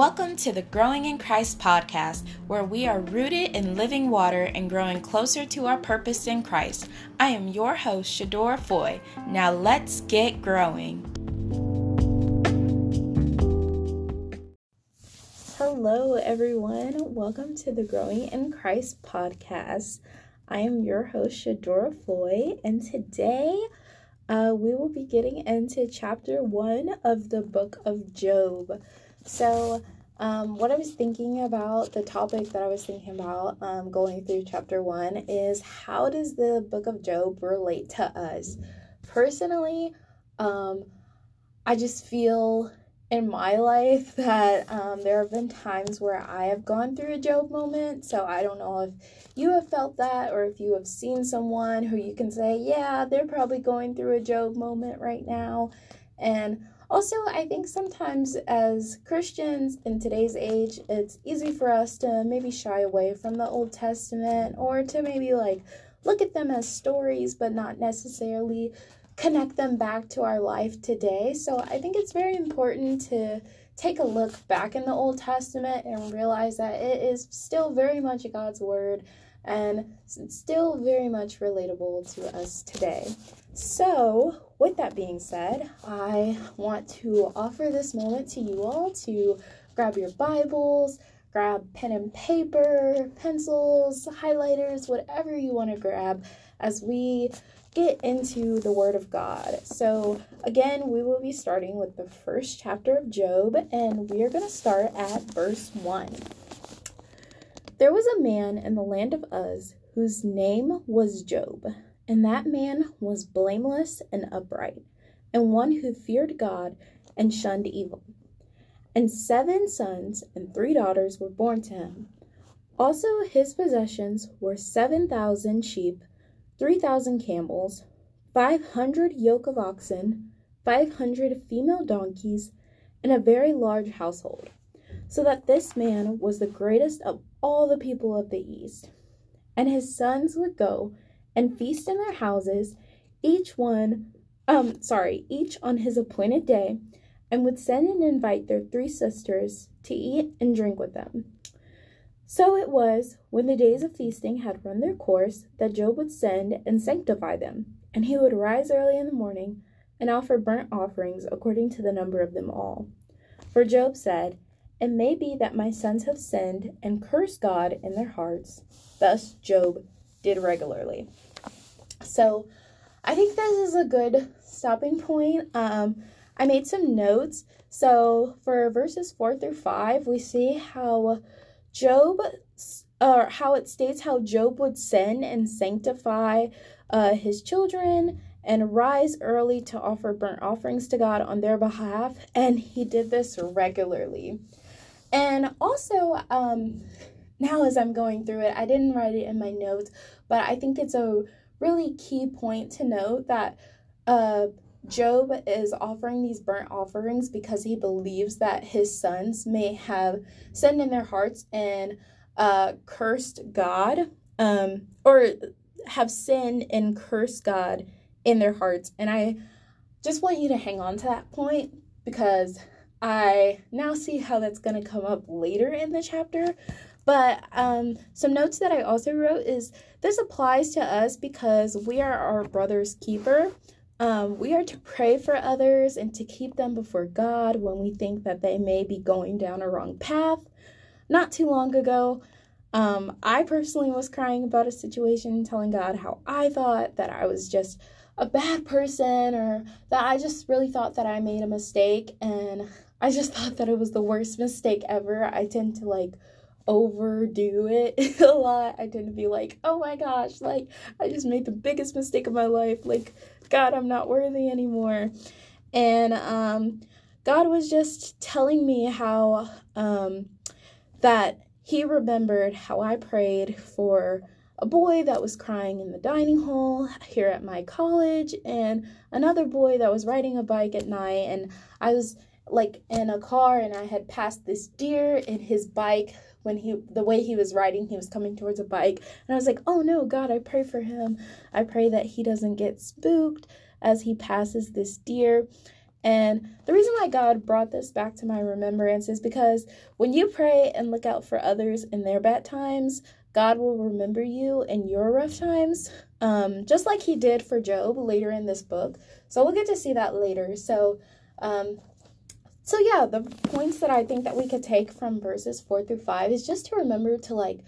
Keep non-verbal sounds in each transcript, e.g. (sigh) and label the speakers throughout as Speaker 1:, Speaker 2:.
Speaker 1: Welcome to the Growing in Christ podcast, where we are rooted in living water and growing closer to our purpose in Christ. I am your host, Shadora Foy. Now let's get growing. Hello, everyone. Welcome to the Growing in Christ podcast. I am your host, Shadora Foy, and today uh, we will be getting into chapter one of the book of Job. So, um, what I was thinking about, the topic that I was thinking about um, going through chapter one is how does the book of Job relate to us? Personally, um, I just feel in my life (laughs) that um, there have been times where I have gone through a Job moment. So I don't know if you have felt that or if you have seen someone who you can say, yeah, they're probably going through a Job moment right now. And also, I think sometimes as Christians in today's age, it's easy for us to maybe shy away from the Old Testament or to maybe like look at them as stories, but not necessarily connect them back to our life today. So I think it's very important to take a look back in the Old Testament and realize that it is still very much God's Word and still very much relatable to us today. So, with that being said, I want to offer this moment to you all to grab your Bibles, grab pen and paper, pencils, highlighters, whatever you want to grab as we get into the Word of God. So, again, we will be starting with the first chapter of Job, and we are going to start at verse 1. There was a man in the land of Uz whose name was Job. And that man was blameless and upright, and one who feared God and shunned evil. And seven sons and three daughters were born to him. Also, his possessions were seven thousand sheep, three thousand camels, five hundred yoke of oxen, five hundred female donkeys, and a very large household, so that this man was the greatest of all the people of the East. And his sons would go and feast in their houses, each one, um, sorry, each on his appointed day, and would send and invite their three sisters to eat and drink with them. So it was, when the days of feasting had run their course, that Job would send and sanctify them, and he would rise early in the morning and offer burnt offerings according to the number of them all. For Job said, It may be that my sons have sinned and cursed God in their hearts. Thus Job did regularly. So I think this is a good stopping point. Um, I made some notes. So for verses 4 through 5, we see how Job, or how it states how Job would sin and sanctify uh, his children and rise early to offer burnt offerings to God on their behalf. And he did this regularly. And also, um, now as I'm going through it, I didn't write it in my notes, but I think it's a really key point to note that uh, Job is offering these burnt offerings because he believes that his sons may have sinned in their hearts and uh, cursed God, um, or have sinned and cursed God in their hearts. And I just want you to hang on to that point because I now see how that's going to come up later in the chapter. But um, some notes that I also wrote is this applies to us because we are our brother's keeper. Um, we are to pray for others and to keep them before God when we think that they may be going down a wrong path. Not too long ago, um, I personally was crying about a situation, telling God how I thought that I was just a bad person or that I just really thought that I made a mistake. And I just (laughs) thought that it was the worst mistake ever. I tend to like overdo it (laughs) a lot. I tend to be like, oh my gosh, like I just made the biggest mistake of my life. Like, God, I'm not worthy anymore. And um, God was just telling me how um, that He remembered how I prayed for a boy that was crying in the dining hall here at my college, and another boy that was riding a bike at night. And I was like in a car and I had passed this deer and his bike when he the way he was riding he was coming towards a bike and i was like oh no god i pray for him i pray that he doesn't get spooked as he passes this deer And the reason why God brought this back to my remembrance is because when you pray and look out for others in their bad times, God will remember you in your rough times, um, just like He did for Job later in this book. So we'll get to see that later. So, um, so yeah, the points that I think that we could take from verses four through five is just to remember to like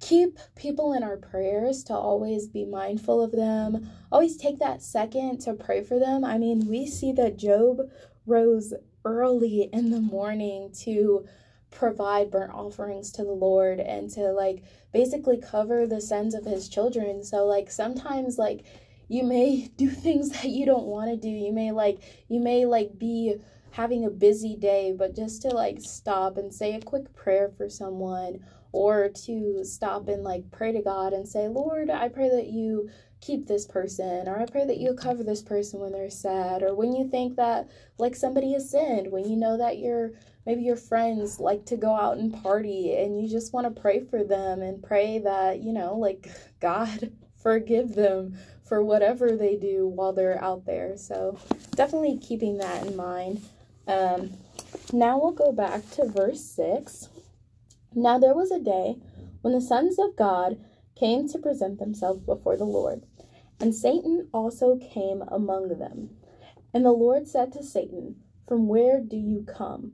Speaker 1: keep people in our prayers to always be mindful of them always take that second to pray for them. I mean we see that job rose early in the morning to provide burnt offerings to the lord and to like basically cover the sins of his children. So like sometimes like you may (laughs) do things that you don't want to do. You may like you may like be having a busy day but just to like stop and say a quick prayer for someone or to stop and like pray to God and say, Lord, I pray that you keep this person, or I pray that you cover this person when they're sad, or when you think that like somebody has sinned, when you know that your maybe your friends like to go out and party and you just want to pray for them and pray that, you know, like (laughs) God forgive them for whatever they do while they're out there. So definitely keeping that in mind. Um, now we'll go back to verse 6. Now there was a day when the sons of God came to present themselves before the Lord, and Satan also came among them. And the Lord said to Satan, From where do you come?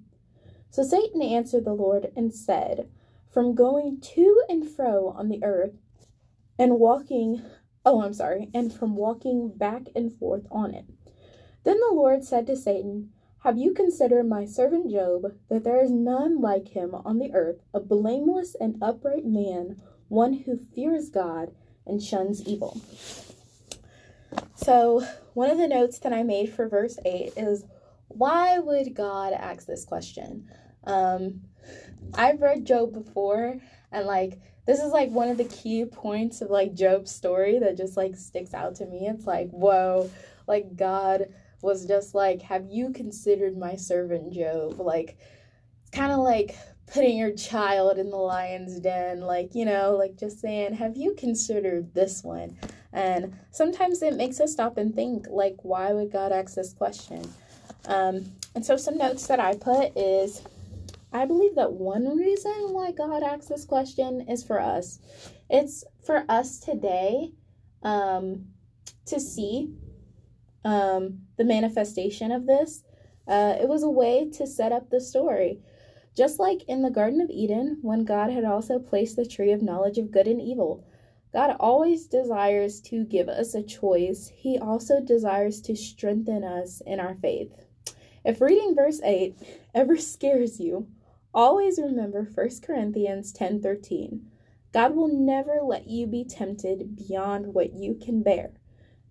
Speaker 1: So Satan answered the Lord and said, From going to and fro on the earth, and walking, oh, I'm sorry, and from walking back and forth on it. Then the Lord said to Satan, have you considered my servant Job, that there is none like him on the earth, a blameless and upright man, one who fears God and shuns evil? So, one of the notes that I made for verse 8 is why would God ask this question? Um, I've read Job before, and like, this is like one of the key points of like Job's story that just like sticks out to me. It's like, whoa, like God was just like, Have you considered my servant Job? Like, kind of like putting your child in the lion's den, like, you know, like just saying, Have you considered this one? And sometimes it makes us stop and think, like, why would God ask this question? Um, and so, some notes that I put is I believe that one reason why God asks this question is for us. It's for us today um, to see um, the manifestation of this. Uh, it was a way to set up the story. Just like in the Garden of Eden, when God had also placed the tree of knowledge of good and evil, God always desires to give us a choice. He also desires to strengthen us in our faith. If reading verse 8 ever (laughs) scares you, always remember 1 Corinthians 10:13. God will never let you be tempted beyond what you can bear.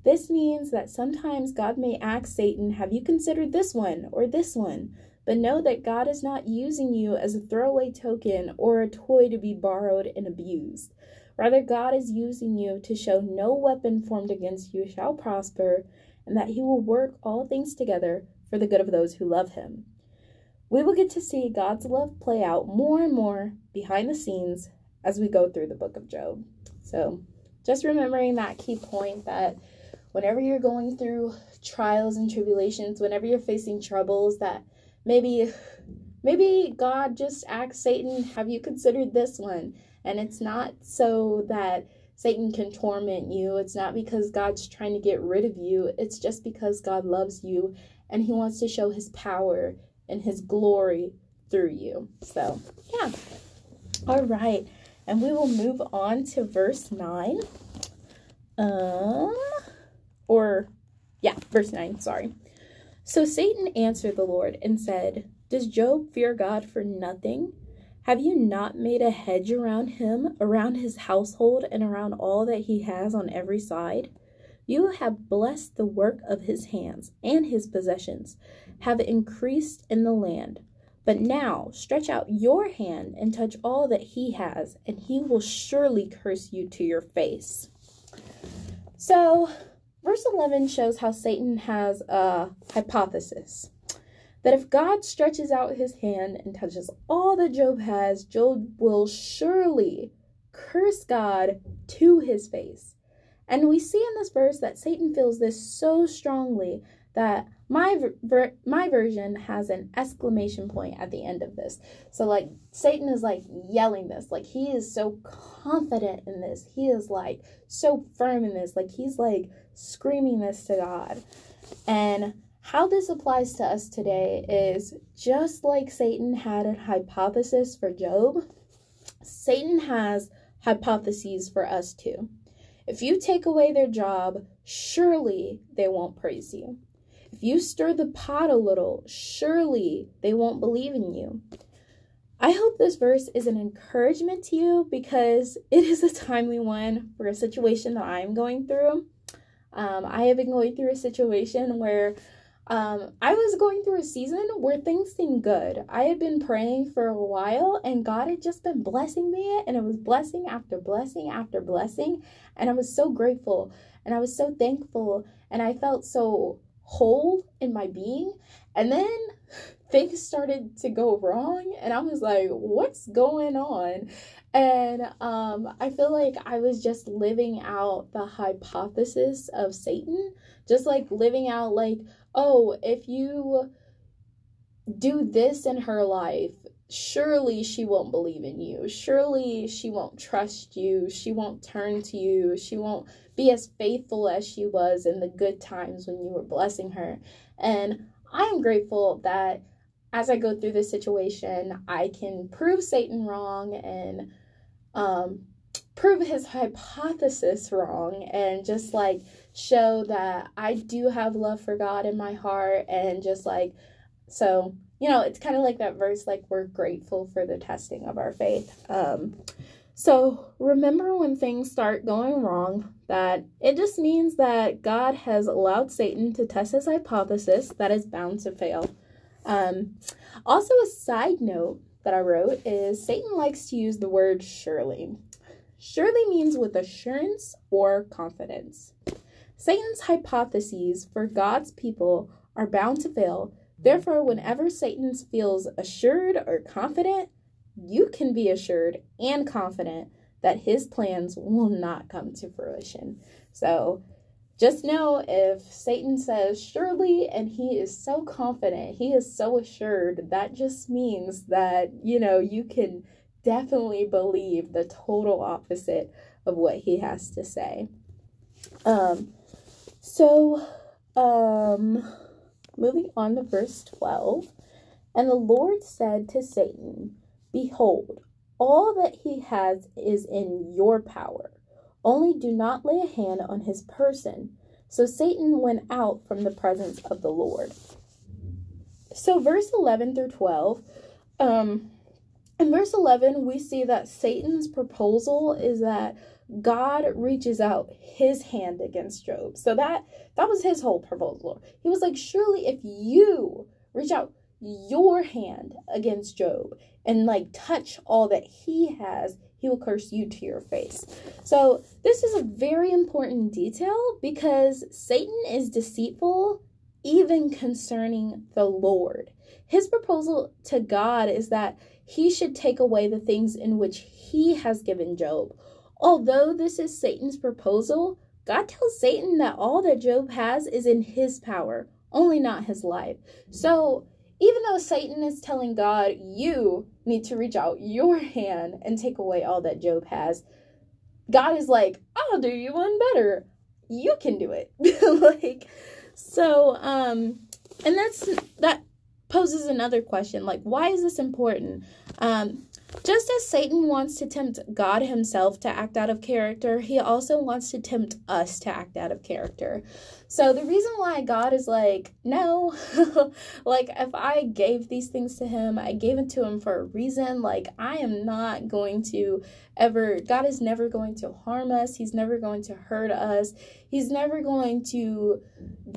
Speaker 1: This means that sometimes God may ask Satan, Have you considered this one or this one? But know that God is not using you as a throwaway token or a toy to be borrowed and abused. Rather, God is using you to show no weapon formed against you shall prosper, and that He will work all things together for the good of those who love Him. We will get to see God's love play out more and more behind the scenes as we go through the book of Job. So, just remembering that key point that whenever you're going through trials and tribulations, whenever you're facing troubles that maybe maybe God just asks Satan, "Have you considered this one?" And it's not so that Satan can torment you. It's not because God's trying to get rid of you. It's just because God loves you and he wants to show his power and his glory through you. So, yeah. All right. And we will move on to verse 9. Um or, yeah, verse 9, sorry. So Satan answered the Lord and said, Does Job fear God for nothing? Have you not made a hedge around him, around his household, and around all that he has on every side? You have blessed the work of his hands, and his possessions have increased in the land. But now stretch out your hand and touch all that he has, and he will surely curse you to your face. So Verse 11 shows how Satan has a hypothesis that if God stretches out his hand and touches all that Job has, Job will surely curse God to his face. And we see in this verse that Satan feels this so strongly that my ver- my version has an exclamation point at the end of this. So like Satan is like yelling this, like he is so confident in this. He is like so firm in this, like he's like screaming this to God. And how this applies to us today is just like Satan had a hypothesis for Job, Satan has hypotheses for us too. If you take away their job, surely they won't praise you. If you stir the pot a little, surely they won't believe in you. I hope this verse is an encouragement to you because it is a timely one for a situation that I'm going through. Um, I have been going through a situation where um, I was going through a season where things seemed good. I had been praying for a while and God had just been blessing me, and it was blessing after blessing after blessing. And I was so grateful and I was so thankful, and I felt so whole in my being. And then things started to go wrong, and I was like, what's going on? And um, I feel like I was just living out the hypothesis of Satan, just like living out, like, oh, if you do this in her life, surely she won't believe in you. Surely she won't trust you. She won't turn to you. She won't be as faithful as she was in the good times when you were blessing her. And I am grateful that as I go through this situation, I can prove Satan wrong and um, prove his hypothesis wrong and just like show that I do have love for God in my heart and just like so you know it's kind of like that verse like we're grateful for the testing of our faith. Um so remember when things start going wrong that it just means that God has allowed Satan to test his hypothesis that is bound to fail um also a side note that I wrote is Satan likes to use the word surely surely means with assurance or confidence. Satan's hypotheses for God's people are bound to fail. Therefore, whenever Satan feels assured or confident, you can be assured and confident that his plans will not come to fruition. So, just know if Satan says surely and he is so confident, he is so assured, that just means that, you know, you can definitely believe the total opposite of what he has to say. Um, so, um, moving on to verse 12. And the Lord said to Satan, Behold, all that he has is in your power. Only do not lay a hand on his person. So Satan went out from the presence of the Lord. So, verse 11 through 12, um, in verse 11, we see that Satan's proposal is that God reaches out his hand against Job. So that that was his whole proposal. He was like, "Surely if you reach out your hand against Job and like touch all that he has, will curse you to your face." So, this is a very important detail because Satan is deceitful even concerning the Lord. His proposal to God is that he should take away the things in which he has given Job. Although this is Satan's proposal, God tells Satan that all that Job has is in his power, only not his life. So, even though Satan is telling God, you need to reach out your hand and take away all that Job has, God is like, I'll do you one better. You can do it. (laughs) like, so, um, and that's that poses another question like why is this important um, just as satan wants to tempt god himself to act out of character he also wants to tempt us to act out of character. So the reason why god is like no (laughs) like if i gave these things to him i gave it to him for a reason like i am not going to ever god is never going to harm us. He's never going to hurt us. He's never going to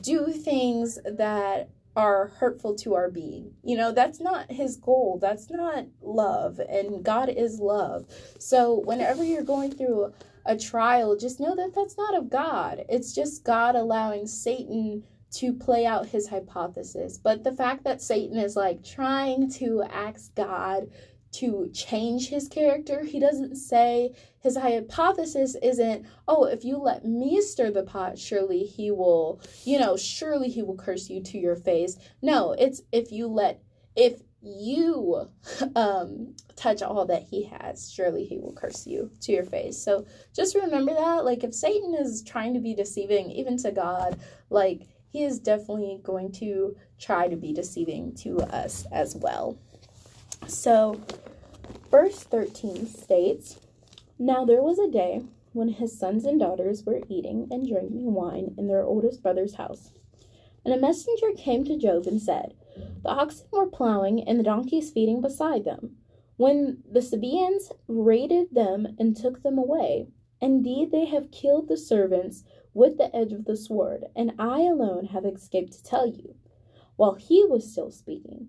Speaker 1: do things that are hurtful to our being. You know, that's not his goal. That's not love. And God is love. So whenever you're going through a trial, just know that that's not of God. It's just God allowing Satan to play out his hypothesis. But the fact that Satan is like trying to ask God to change his character. He doesn't say his hypothesis isn't, oh, if you let me stir the pot, surely he will, you know, surely he will curse you to your face. No, it's if you let, if you um touch all that he has surely he will curse you to your face so just remember that like if satan is trying to be deceiving even to god like he is definitely going to try to be deceiving to us as well so verse 13 states now there was a day when his sons and daughters were eating and drinking wine in their oldest brother's house and a messenger came to job and said the oxen were plowing and the donkeys feeding beside them, when the Sabaeans raided them and took them away. Indeed, they have killed the servants with the edge of the sword, and I alone have escaped to tell you. While he was still speaking,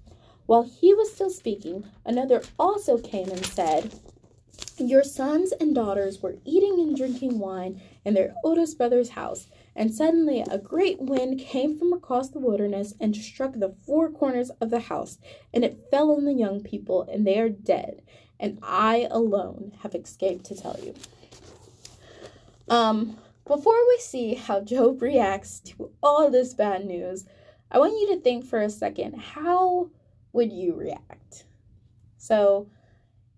Speaker 1: While he was still speaking, another also came and said, Your sons and daughters were eating and drinking wine in their oldest brother's house and suddenly a great wind came from across the wilderness and struck the four corners of the house, and it fell on the young people, and they are dead. And I alone have escaped to tell you. Um, before we see how Job reacts to all this bad news, I want you to think for a second how would you react? So,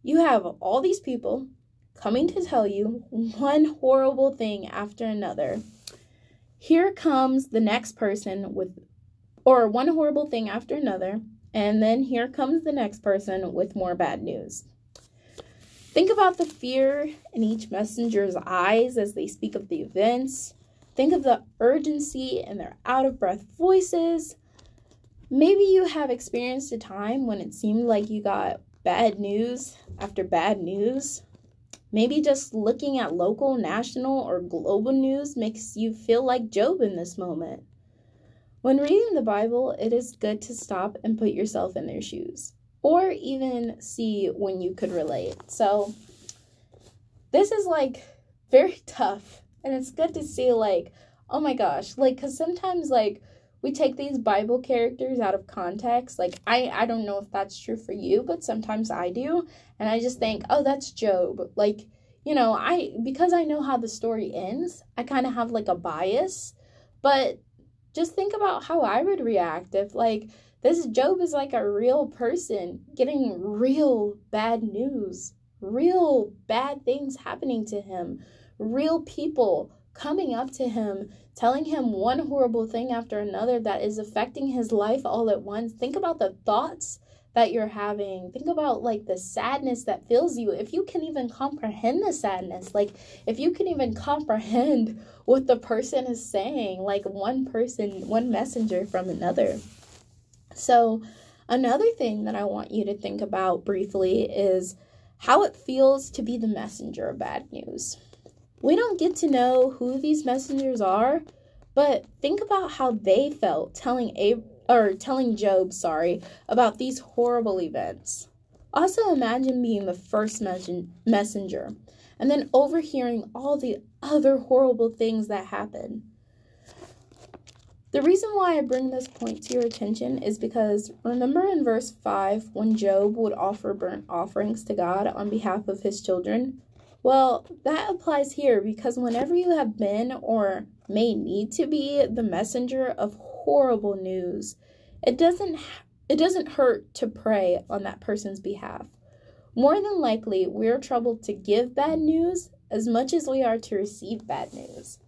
Speaker 1: you have all these people coming to tell you one horrible thing after another here comes the next person with, or one horrible thing after another, and then here comes the next person with more bad news. Think about the fear in each messenger's eyes as they speak of the events. Think of the urgency in their out of breath voices. Maybe you have experienced a time when it seemed like you got bad news after bad news. Maybe just looking at local, national, or global news makes you feel like Job in this moment. When reading the Bible, it is good to stop and put yourself in their shoes, or even see when you could relate. So, this is like very (laughs) tough, and it's good to see, like, oh my gosh, like, because sometimes, like, we take these bible characters out of context. Like i i don't know if that's true for you but sometimes i do. And i just think oh that's job. Like you know i because i know how the story ends i kind of have like a bias. But just think about how i would react if like this job is like a real person getting real bad news real bad things happening to him real people coming up to him, telling him one horrible thing after another that is affecting his life all at once. Think about the thoughts that you're having. Think about like the sadness that fills you. If you can even comprehend the sadness, like if you can even comprehend (laughs) what the person is saying, like one person, one messenger from another. So, another thing that I want you to think about briefly is how it feels to be the messenger of bad news. We don't get to know who these messengers are, but think about how they felt telling Ab- or telling Job, sorry, about these horrible events. Also imagine being the first messenger and then overhearing all the other horrible things that happen. The reason why I bring this point to your attention is because remember in verse 5 when Job would offer burnt offerings to God on behalf of his children? Well, that applies here because whenever you have been or may need to be the messenger of horrible news, it doesn't it doesn't hurt to pray on that person's behalf. More than likely, we're troubled to give bad news as much as we are to receive bad news.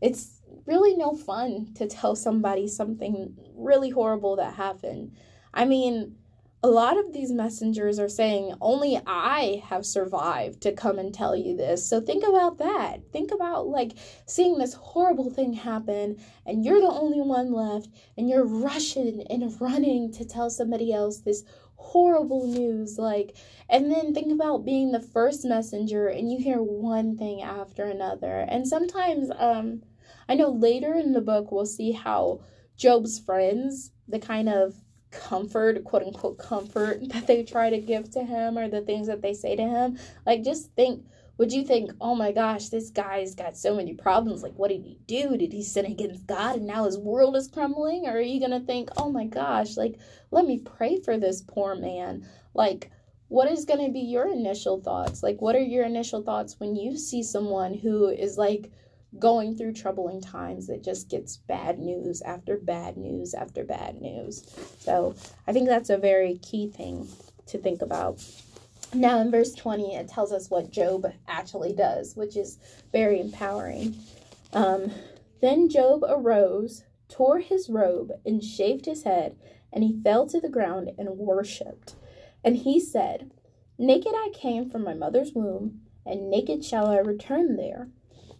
Speaker 1: It's really no fun to tell somebody something really horrible that happened. I mean, a lot of these messengers are saying, Only I have survived to come and tell you this. So think about that. Think about like seeing this horrible thing happen, and you're the only one left, and you're rushing and running to tell somebody else this horrible news. Like, and then think about being the first messenger, and you hear one thing after another. And sometimes, um, I know later in the book, we'll see how Job's friends, the kind of comfort, quote unquote comfort (laughs) that they try to give to him or the things that they say to him. Like just think would you think, oh my gosh, this guy's got so many problems? Like, what did he do? Did he sin against God and now his world is crumbling? Or are you going to think, oh my gosh, like, let me pray for this poor man? Like, what is going to be your initial thoughts? Like, what are your initial thoughts when you see someone who is like going through troubling times that just gets bad news after bad news after bad news. So I think that's a very key thing to think about. Now, in verse 20, it tells us what Job actually does, which is very empowering. Um, then Job arose, tore his robe, and shaved his head, and he fell to the ground and worshipped. And he said, Naked I came from my mother's womb, and naked shall I return there.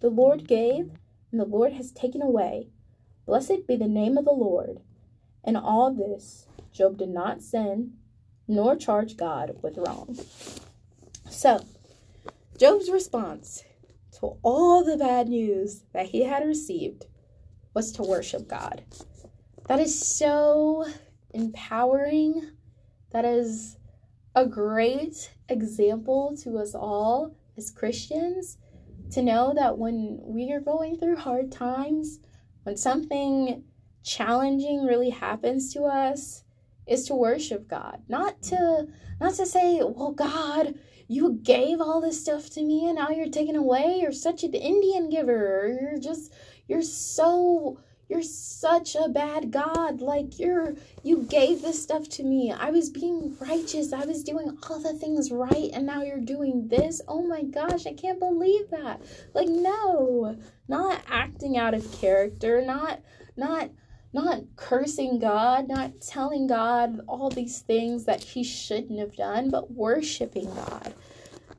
Speaker 1: The Lord gave, and the Lord has taken away. Blessed be the name of the Lord. In all this, Job did not sin, nor charge God with wrong. So, Job's response to all the bad news that he had received was to worship God. That is so empowering. That is a great example to us all as Christians to know that when we are going through hard times, when something challenging really happens to us, is to worship God. Not to not to say, "Well, God, you gave all this stuff to me and now you're taking away. You're such an Indian giver. You're just you're so you're such a bad God. Like you're you gave this stuff to me. I was being righteous. I was doing all the things right and now you're doing this. Oh my gosh, I can't believe that. Like no, not acting out of character, not not not cursing God, not telling God all these things that he shouldn't have done, but worshiping God.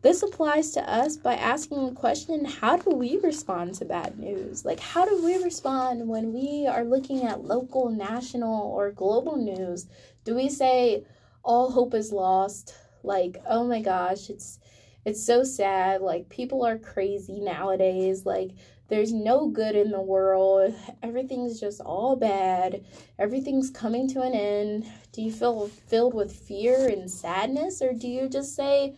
Speaker 1: This applies to us by asking the question how do we respond to bad news? Like, how do we respond when we are looking at local, national, or global news? Do we say, all hope is lost? Like, oh my gosh, it's it's so sad like people are crazy nowadays like there's no good in the world everything's just all bad everything's coming to an end do you feel filled with fear and sadness or do you just say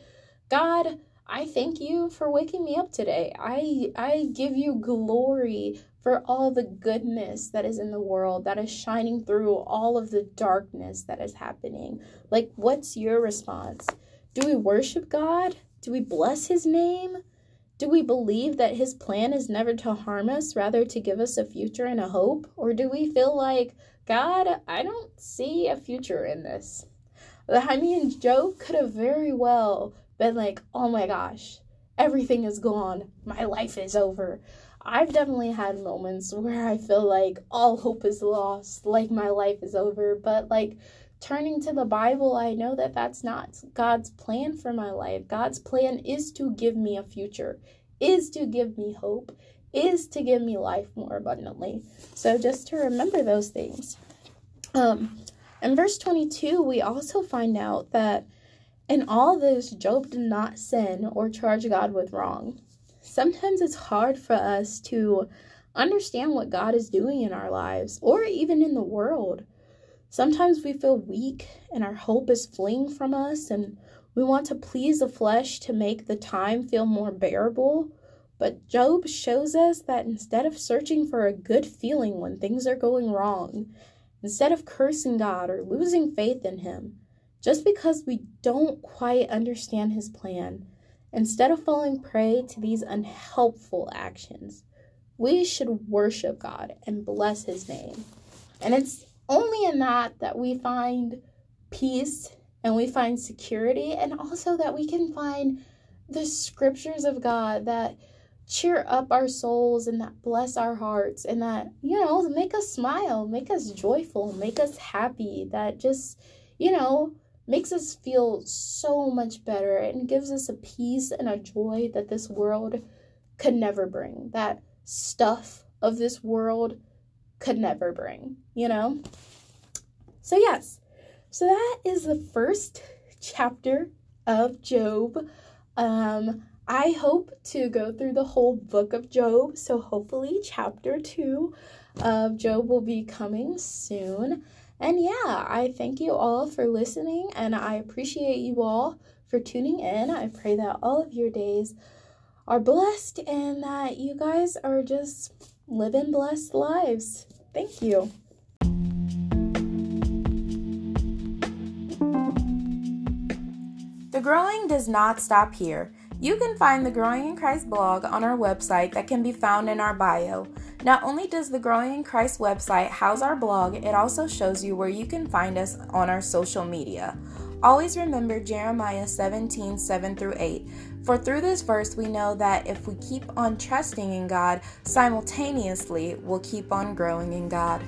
Speaker 1: God, I thank you for waking me up today. I I give you glory for all the goodness that is in the world that is shining through all of the darkness that is happening. Like what's your response? Do we worship God? Do we bless his name? Do we believe that his plan is never to harm us, rather to give us a future and a hope? Or do we feel like, God, I don't see a future in this? I mean, Job could have very well been like, oh my gosh, everything is gone. My life is over. I've definitely had moments where I feel like all hope is lost, like my life is over. But like turning to the Bible, I know that that's not God's plan for my life. God's plan is to give me a future, is to give me hope, is to give me life more abundantly. So just to remember those things. Um, in verse 22, we also find out that in all this, Job did not sin or charge God with wrong. Sometimes it's hard for us to understand what God is doing in our lives or even in the world. Sometimes we feel weak and our hope is fleeing from us, and we want to please the flesh to make the time feel more bearable. But Job shows us that instead of searching for a good feeling when things are going wrong, instead of cursing God or losing faith in Him, just because we don't quite understand his plan, instead of falling prey to these unhelpful actions, we should worship God and bless his name. And it's only in that that we find peace and we find security, and also that we can find the scriptures of God that cheer up our souls and that bless our hearts and that, you know, make us smile, make us joyful, make us happy, that just, you know, makes us feel so much better and gives us a peace and a joy that this world could never bring. That stuff of this world could never bring, you know? So, yes, so that is the first chapter of Job. Um, I hope to go through the whole book of Job, so hopefully, chapter two of Job will be coming soon. And yeah, I thank you all for listening, and I appreciate you all for tuning in. I pray that all of your days are blessed and that you guys are just living blessed lives. Thank you. The growing does not stop here. You can find the Growing in Christ blog on our website that can be found in our bio. Not only does the Growing in Christ website house our blog, it also shows you where you can find us on our social media. Always remember Jeremiah 17 7 through 8. For through this verse, we know that if we keep on trusting in God, simultaneously we'll keep on growing in God.